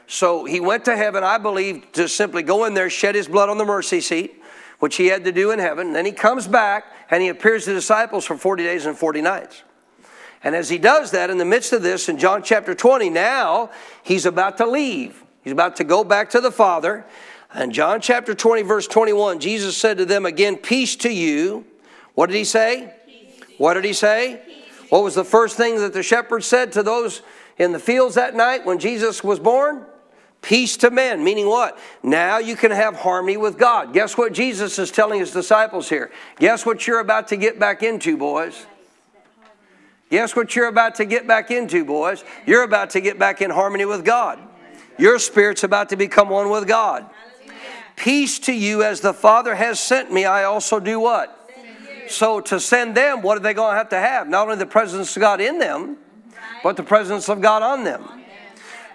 So he went to heaven, I believe, to simply go in there, shed his blood on the mercy seat which he had to do in heaven. Then he comes back and he appears to the disciples for 40 days and 40 nights. And as he does that, in the midst of this, in John chapter 20, now he's about to leave. He's about to go back to the Father. And John chapter 20, verse 21, Jesus said to them again, Peace to you. What did he say? What did he say? What was the first thing that the shepherds said to those in the fields that night when Jesus was born? Peace to men, meaning what? Now you can have harmony with God. Guess what Jesus is telling his disciples here? Guess what you're about to get back into, boys? Guess what you're about to get back into, boys? You're about to get back in harmony with God. Your spirit's about to become one with God. Peace to you as the Father has sent me, I also do what? So to send them, what are they going to have to have? Not only the presence of God in them, but the presence of God on them.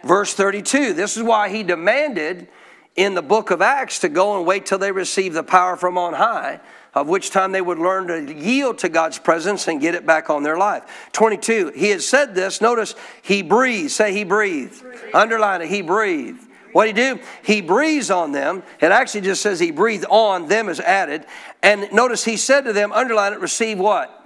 Verse 32 this is why he demanded in the book of Acts to go and wait till they receive the power from on high, of which time they would learn to yield to God's presence and get it back on their life. 22, he had said this. Notice he breathed. Say he breathed. Breathe. Underline it. He breathed. What did he do? He breathes on them. It actually just says he breathed on them is added. And notice he said to them, underline it, receive what?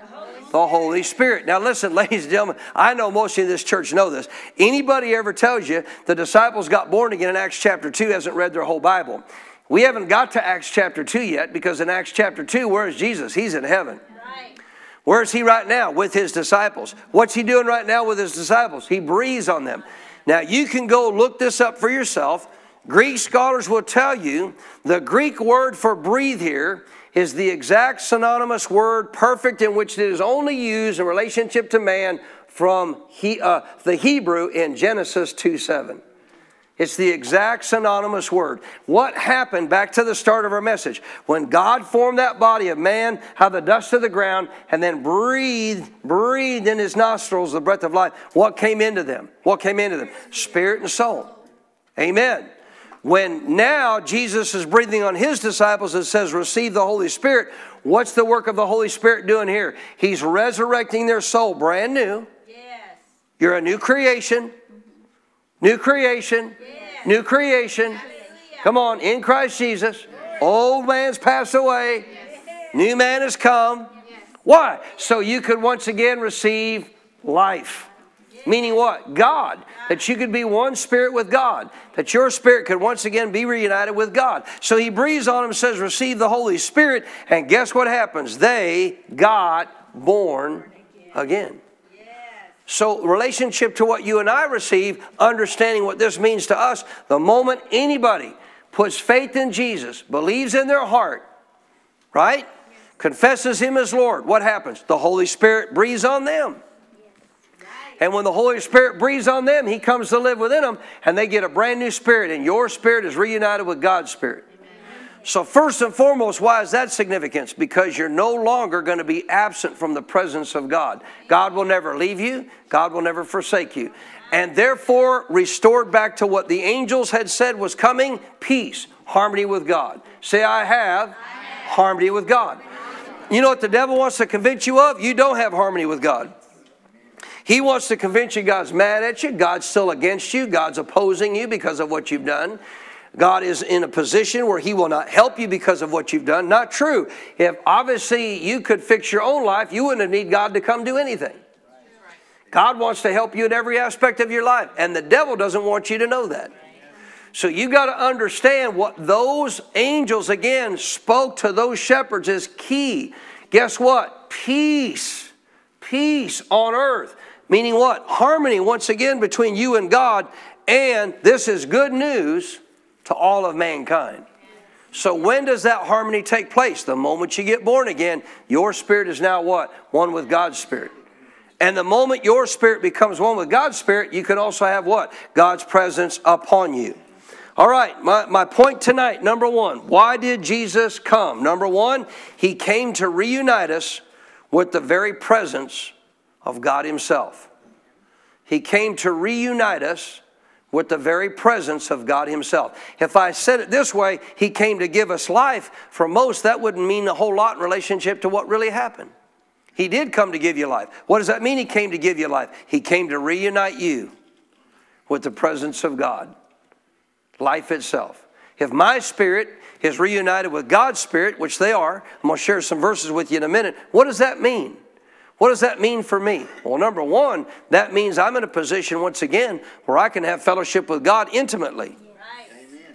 The Holy Spirit. Now, listen, ladies and gentlemen, I know most in this church know this. Anybody ever tells you the disciples got born again in Acts chapter 2 hasn't read their whole Bible. We haven't got to Acts chapter 2 yet because in Acts chapter 2, where is Jesus? He's in heaven. Where is he right now? With his disciples. What's he doing right now with his disciples? He breathes on them. Now, you can go look this up for yourself. Greek scholars will tell you the Greek word for breathe here is the exact synonymous word, perfect, in which it is only used in relationship to man from he, uh, the Hebrew in Genesis 2 7. It's the exact synonymous word. What happened back to the start of our message? When God formed that body of man out of the dust of the ground and then breathed, breathed in his nostrils the breath of life, what came into them? What came into them? Spirit and soul. Amen. When now Jesus is breathing on his disciples, it says, receive the Holy Spirit. What's the work of the Holy Spirit doing here? He's resurrecting their soul brand new. Yes. You're a new creation. New creation. Yes. New creation. Hallelujah. Come on, in Christ Jesus. Old man's passed away. New man has come. Why? So you could once again receive life. Meaning what? God. That you could be one spirit with God. That your spirit could once again be reunited with God. So he breathes on him, says, Receive the Holy Spirit. And guess what happens? They got born again. So, relationship to what you and I receive, understanding what this means to us, the moment anybody puts faith in Jesus, believes in their heart, right? Confesses Him as Lord, what happens? The Holy Spirit breathes on them. And when the Holy Spirit breathes on them, He comes to live within them, and they get a brand new spirit, and your spirit is reunited with God's spirit. So, first and foremost, why is that significance? Because you're no longer going to be absent from the presence of God. God will never leave you, God will never forsake you. And therefore, restored back to what the angels had said was coming peace, harmony with God. Say, I have harmony with God. You know what the devil wants to convince you of? You don't have harmony with God. He wants to convince you God's mad at you, God's still against you, God's opposing you because of what you've done. God is in a position where He will not help you because of what you've done. Not true. If obviously you could fix your own life, you wouldn't need God to come do anything. God wants to help you in every aspect of your life, and the devil doesn't want you to know that. So you got to understand what those angels again spoke to those shepherds is key. Guess what? Peace. Peace on earth. Meaning what? Harmony once again between you and God, and this is good news to all of mankind. So when does that harmony take place? The moment you get born again, your spirit is now what? One with God's spirit. And the moment your spirit becomes one with God's spirit, you can also have what? God's presence upon you. All right, my, my point tonight, number one, why did Jesus come? Number one, he came to reunite us with the very presence of God Himself. He came to reunite us with the very presence of God Himself. If I said it this way, He came to give us life. For most, that wouldn't mean a whole lot in relationship to what really happened. He did come to give you life. What does that mean? He came to give you life. He came to reunite you with the presence of God, life itself. If my spirit is reunited with God's spirit, which they are, I'm going to share some verses with you in a minute. What does that mean? What does that mean for me? Well, number one, that means I'm in a position once again where I can have fellowship with God intimately.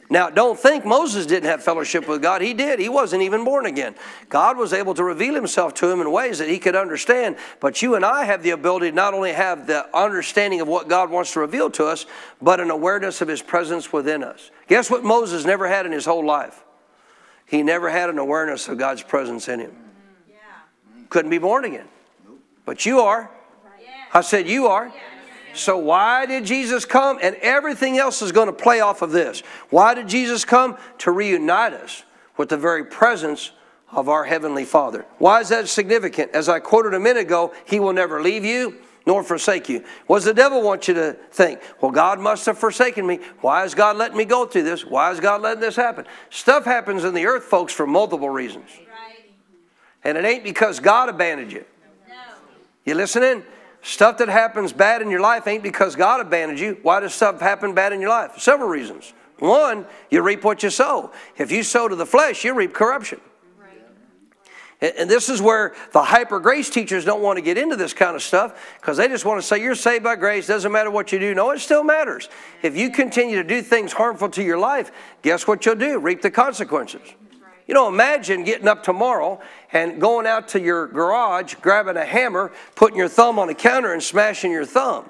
Now, don't think Moses didn't have fellowship with God. He did. He wasn't even born again. God was able to reveal himself to him in ways that he could understand. But you and I have the ability to not only have the understanding of what God wants to reveal to us, but an awareness of his presence within us. Guess what Moses never had in his whole life? He never had an awareness of God's presence in him. Mm-hmm. Couldn't be born again. But you are. I said, You are. So, why did Jesus come? And everything else is going to play off of this. Why did Jesus come? To reunite us with the very presence of our Heavenly Father. Why is that significant? As I quoted a minute ago, He will never leave you nor forsake you. What does the devil want you to think? Well, God must have forsaken me. Why is God letting me go through this? Why is God letting this happen? Stuff happens in the earth, folks, for multiple reasons. And it ain't because God abandoned you. You listening? Stuff that happens bad in your life ain't because God abandoned you. Why does stuff happen bad in your life? Several reasons. One, you reap what you sow. If you sow to the flesh, you reap corruption. And this is where the hyper grace teachers don't want to get into this kind of stuff because they just want to say you're saved by grace, doesn't matter what you do. No, it still matters. If you continue to do things harmful to your life, guess what you'll do? Reap the consequences. You know, imagine getting up tomorrow and going out to your garage, grabbing a hammer, putting your thumb on a counter and smashing your thumb,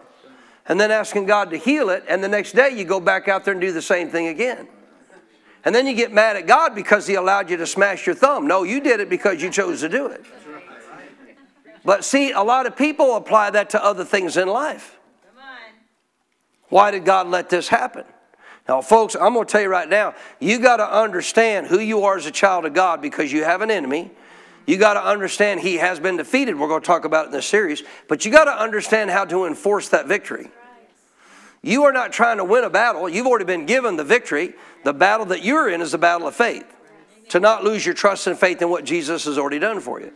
and then asking God to heal it, and the next day you go back out there and do the same thing again. And then you get mad at God because He allowed you to smash your thumb. No, you did it because you chose to do it. But see, a lot of people apply that to other things in life. Why did God let this happen? Now, folks, I'm going to tell you right now, you got to understand who you are as a child of God because you have an enemy. You got to understand he has been defeated. We're going to talk about it in this series. But you got to understand how to enforce that victory. You are not trying to win a battle. You've already been given the victory. The battle that you're in is the battle of faith to not lose your trust and faith in what Jesus has already done for you.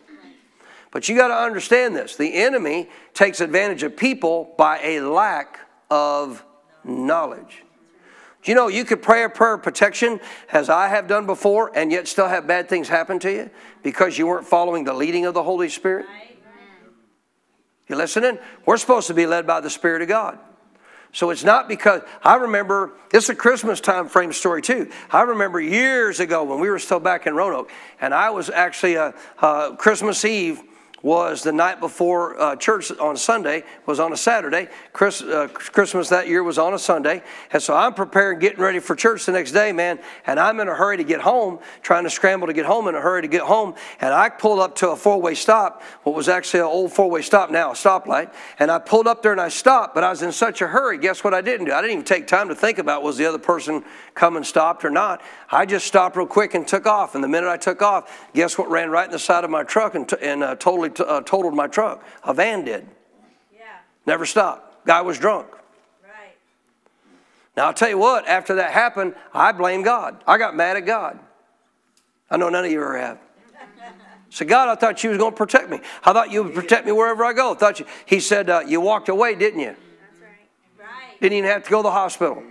But you got to understand this the enemy takes advantage of people by a lack of knowledge. You know you could pray a prayer of protection as I have done before and yet still have bad things happen to you because you weren't following the leading of the Holy Spirit? You listening? We're supposed to be led by the Spirit of God. So it's not because I remember this is a Christmas time frame story too. I remember years ago when we were still back in Roanoke, and I was actually a, a Christmas Eve was the night before uh, church on Sunday, was on a Saturday. Chris, uh, Christmas that year was on a Sunday. And so I'm preparing, getting ready for church the next day, man. And I'm in a hurry to get home, trying to scramble to get home in a hurry to get home. And I pulled up to a four way stop, what was actually an old four way stop, now a stoplight. And I pulled up there and I stopped, but I was in such a hurry. Guess what I didn't do? I didn't even take time to think about was the other person coming stopped or not. I just stopped real quick and took off. And the minute I took off, guess what ran right in the side of my truck and, t- and uh, totally t- uh, totaled my truck? A van did. Yeah. Never stopped. Guy was drunk. Right. Now, I'll tell you what, after that happened, I blame God. I got mad at God. I know none of you ever have. So God, I thought you was going to protect me. I thought you would protect me wherever I go. I thought you, he said, uh, you walked away, didn't you? That's right. right. Didn't even have to go to the hospital.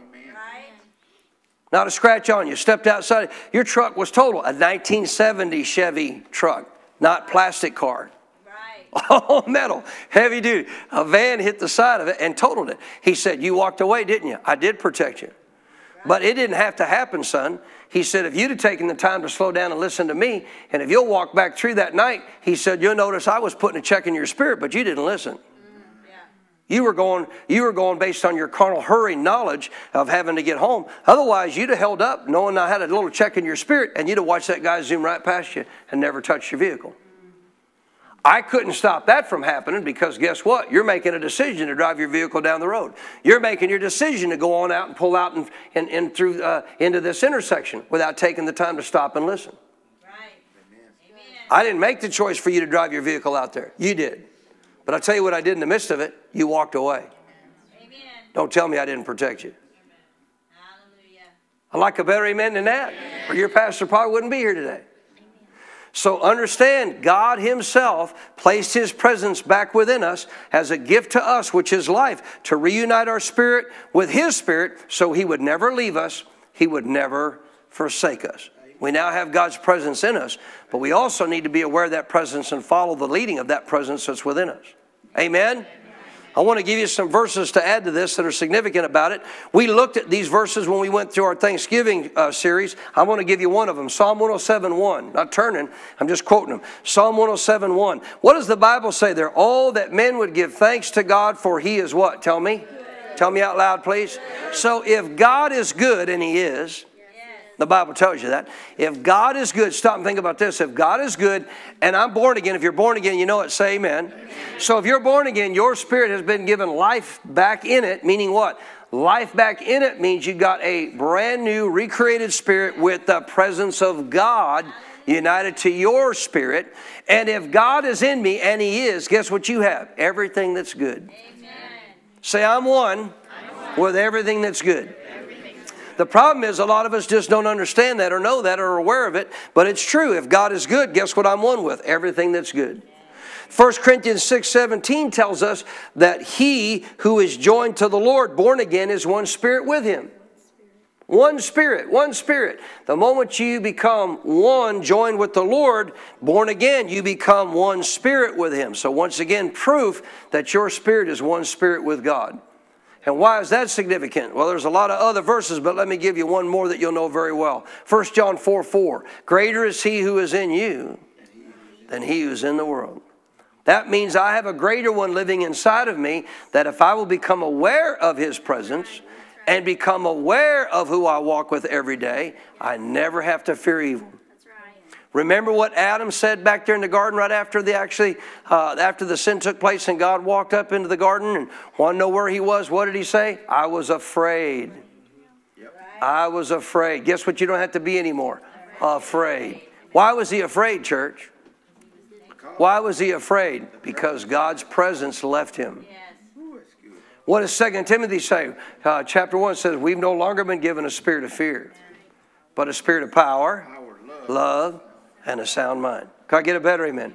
Not a scratch on you. Stepped outside. Your truck was total. A 1970 Chevy truck, not plastic car. Right. All metal, heavy duty. A van hit the side of it and totaled it. He said, You walked away, didn't you? I did protect you. Right. But it didn't have to happen, son. He said, If you'd have taken the time to slow down and listen to me, and if you'll walk back through that night, he said, You'll notice I was putting a check in your spirit, but you didn't listen. You were going, you were going based on your carnal hurry knowledge of having to get home. Otherwise, you'd have held up knowing I had a little check in your spirit, and you'd have watched that guy zoom right past you and never touched your vehicle. I couldn't stop that from happening because guess what? You're making a decision to drive your vehicle down the road. You're making your decision to go on out and pull out and, and, and through uh, into this intersection without taking the time to stop and listen. Right. Amen. I didn't make the choice for you to drive your vehicle out there. You did. But I'll tell you what I did in the midst of it. You walked away. Amen. Don't tell me I didn't protect you. I like a better amen than that, or your pastor probably wouldn't be here today. So understand, God Himself placed His presence back within us as a gift to us, which is life, to reunite our spirit with His spirit so He would never leave us, He would never forsake us. We now have God's presence in us, but we also need to be aware of that presence and follow the leading of that presence that's within us. Amen? I want to give you some verses to add to this that are significant about it. We looked at these verses when we went through our Thanksgiving uh, series. I want to give you one of them Psalm 107 1. Not turning, I'm just quoting them. Psalm 107 1. What does the Bible say there? All that men would give thanks to God, for he is what? Tell me. Tell me out loud, please. So if God is good, and he is, the Bible tells you that. If God is good, stop and think about this. If God is good and I'm born again, if you're born again, you know it, say amen. amen. So if you're born again, your spirit has been given life back in it, meaning what? Life back in it means you got a brand new, recreated spirit with the presence of God united to your spirit. And if God is in me, and He is, guess what you have? Everything that's good. Amen. Say, I'm one, I'm one. with everything that's good. The problem is, a lot of us just don't understand that or know that or are aware of it, but it's true. If God is good, guess what I'm one with? Everything that's good. 1 Corinthians 6 17 tells us that he who is joined to the Lord, born again, is one spirit with him. One spirit, one spirit. The moment you become one, joined with the Lord, born again, you become one spirit with him. So, once again, proof that your spirit is one spirit with God. And why is that significant? Well, there's a lot of other verses, but let me give you one more that you'll know very well. 1 John 4 4. Greater is he who is in you than he who's in the world. That means I have a greater one living inside of me that if I will become aware of his presence and become aware of who I walk with every day, I never have to fear evil. Remember what Adam said back there in the garden right after the actually uh, after the sin took place and God walked up into the garden and want to know where he was? What did he say? I was afraid. Yep. I was afraid. Guess what? You don't have to be anymore. Afraid. Why was he afraid, church? Why was he afraid? Because God's presence left him. What does Second Timothy say? Uh, chapter 1 says, We've no longer been given a spirit of fear, but a spirit of power love, and a sound mind. Can I get a better amen?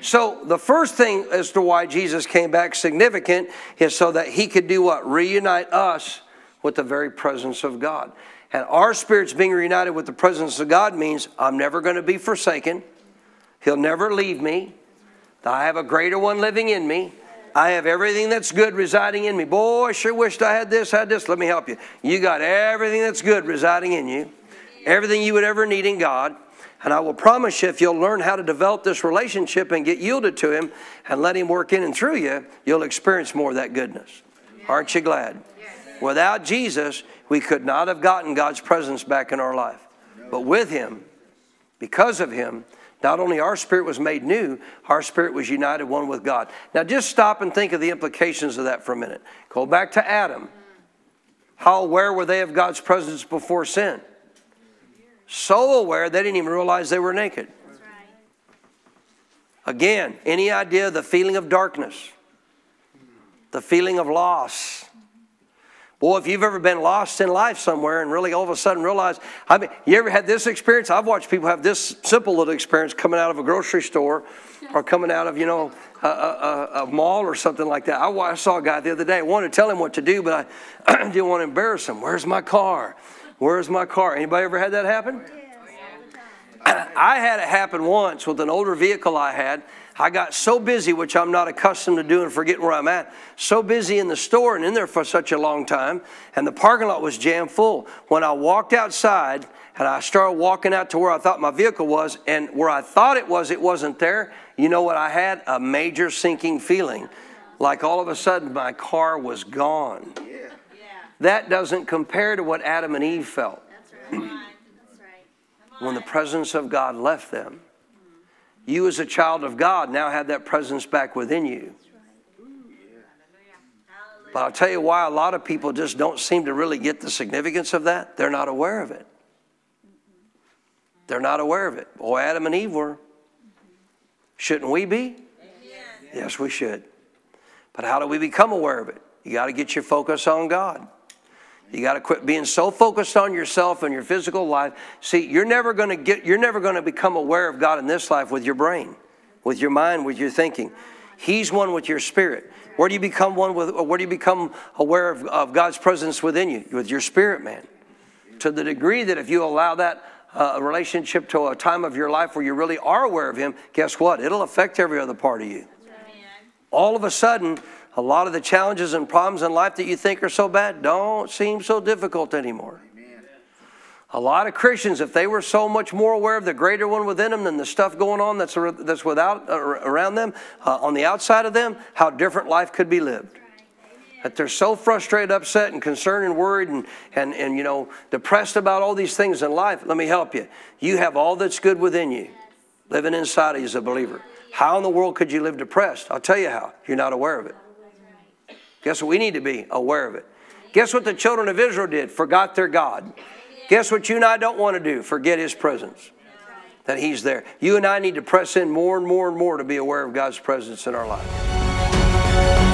So, the first thing as to why Jesus came back significant is so that he could do what? Reunite us with the very presence of God. And our spirits being reunited with the presence of God means I'm never going to be forsaken. He'll never leave me. I have a greater one living in me. I have everything that's good residing in me. Boy, I sure wished I had this, had this. Let me help you. You got everything that's good residing in you, everything you would ever need in God. And I will promise you, if you'll learn how to develop this relationship and get yielded to Him and let Him work in and through you, you'll experience more of that goodness. Aren't you glad? Without Jesus, we could not have gotten God's presence back in our life. But with Him, because of Him, not only our spirit was made new, our spirit was united one with God. Now just stop and think of the implications of that for a minute. Go back to Adam. How aware were they of God's presence before sin? So aware they didn't even realize they were naked. Again, any idea of the feeling of darkness, the feeling of loss? Boy, if you've ever been lost in life somewhere and really all of a sudden realize, I mean, you ever had this experience? I've watched people have this simple little experience coming out of a grocery store or coming out of, you know, a, a, a mall or something like that. I, I, saw a guy the other day. I wanted to tell him what to do, but I didn't want to embarrass him. Where's my car? Where's my car? Anybody ever had that happen? I had it happen once with an older vehicle I had. I got so busy, which I'm not accustomed to doing, forgetting where I'm at, so busy in the store and in there for such a long time, and the parking lot was jammed full. When I walked outside and I started walking out to where I thought my vehicle was, and where I thought it was, it wasn't there, you know what I had? A major sinking feeling. Like all of a sudden my car was gone. That doesn't compare to what Adam and Eve felt. Right. when the presence of God left them. You, as a child of God, now have that presence back within you. But I'll tell you why a lot of people just don't seem to really get the significance of that. They're not aware of it. They're not aware of it. Boy, Adam and Eve were. Shouldn't we be? Yes, we should. But how do we become aware of it? You got to get your focus on God. You got to quit being so focused on yourself and your physical life. See, you're never going to get you're never going to become aware of God in this life with your brain, with your mind, with your thinking. He's one with your spirit. Where do you become one with where do you become aware of, of God's presence within you? With your spirit, man. To the degree that if you allow that uh, relationship to a time of your life where you really are aware of him, guess what? It'll affect every other part of you. All of a sudden, a lot of the challenges and problems in life that you think are so bad don't seem so difficult anymore. A lot of Christians, if they were so much more aware of the greater one within them than the stuff going on that's, that's without uh, around them, uh, on the outside of them, how different life could be lived. That they're so frustrated, upset, and concerned and worried and, and, and you know depressed about all these things in life. Let me help you. You have all that's good within you, living inside of you as a believer. How in the world could you live depressed? I'll tell you how. You're not aware of it. Guess what we need to be aware of it. Guess what the children of Israel did? Forgot their God. Guess what you and I don't want to do? Forget His presence. That He's there. You and I need to press in more and more and more to be aware of God's presence in our life.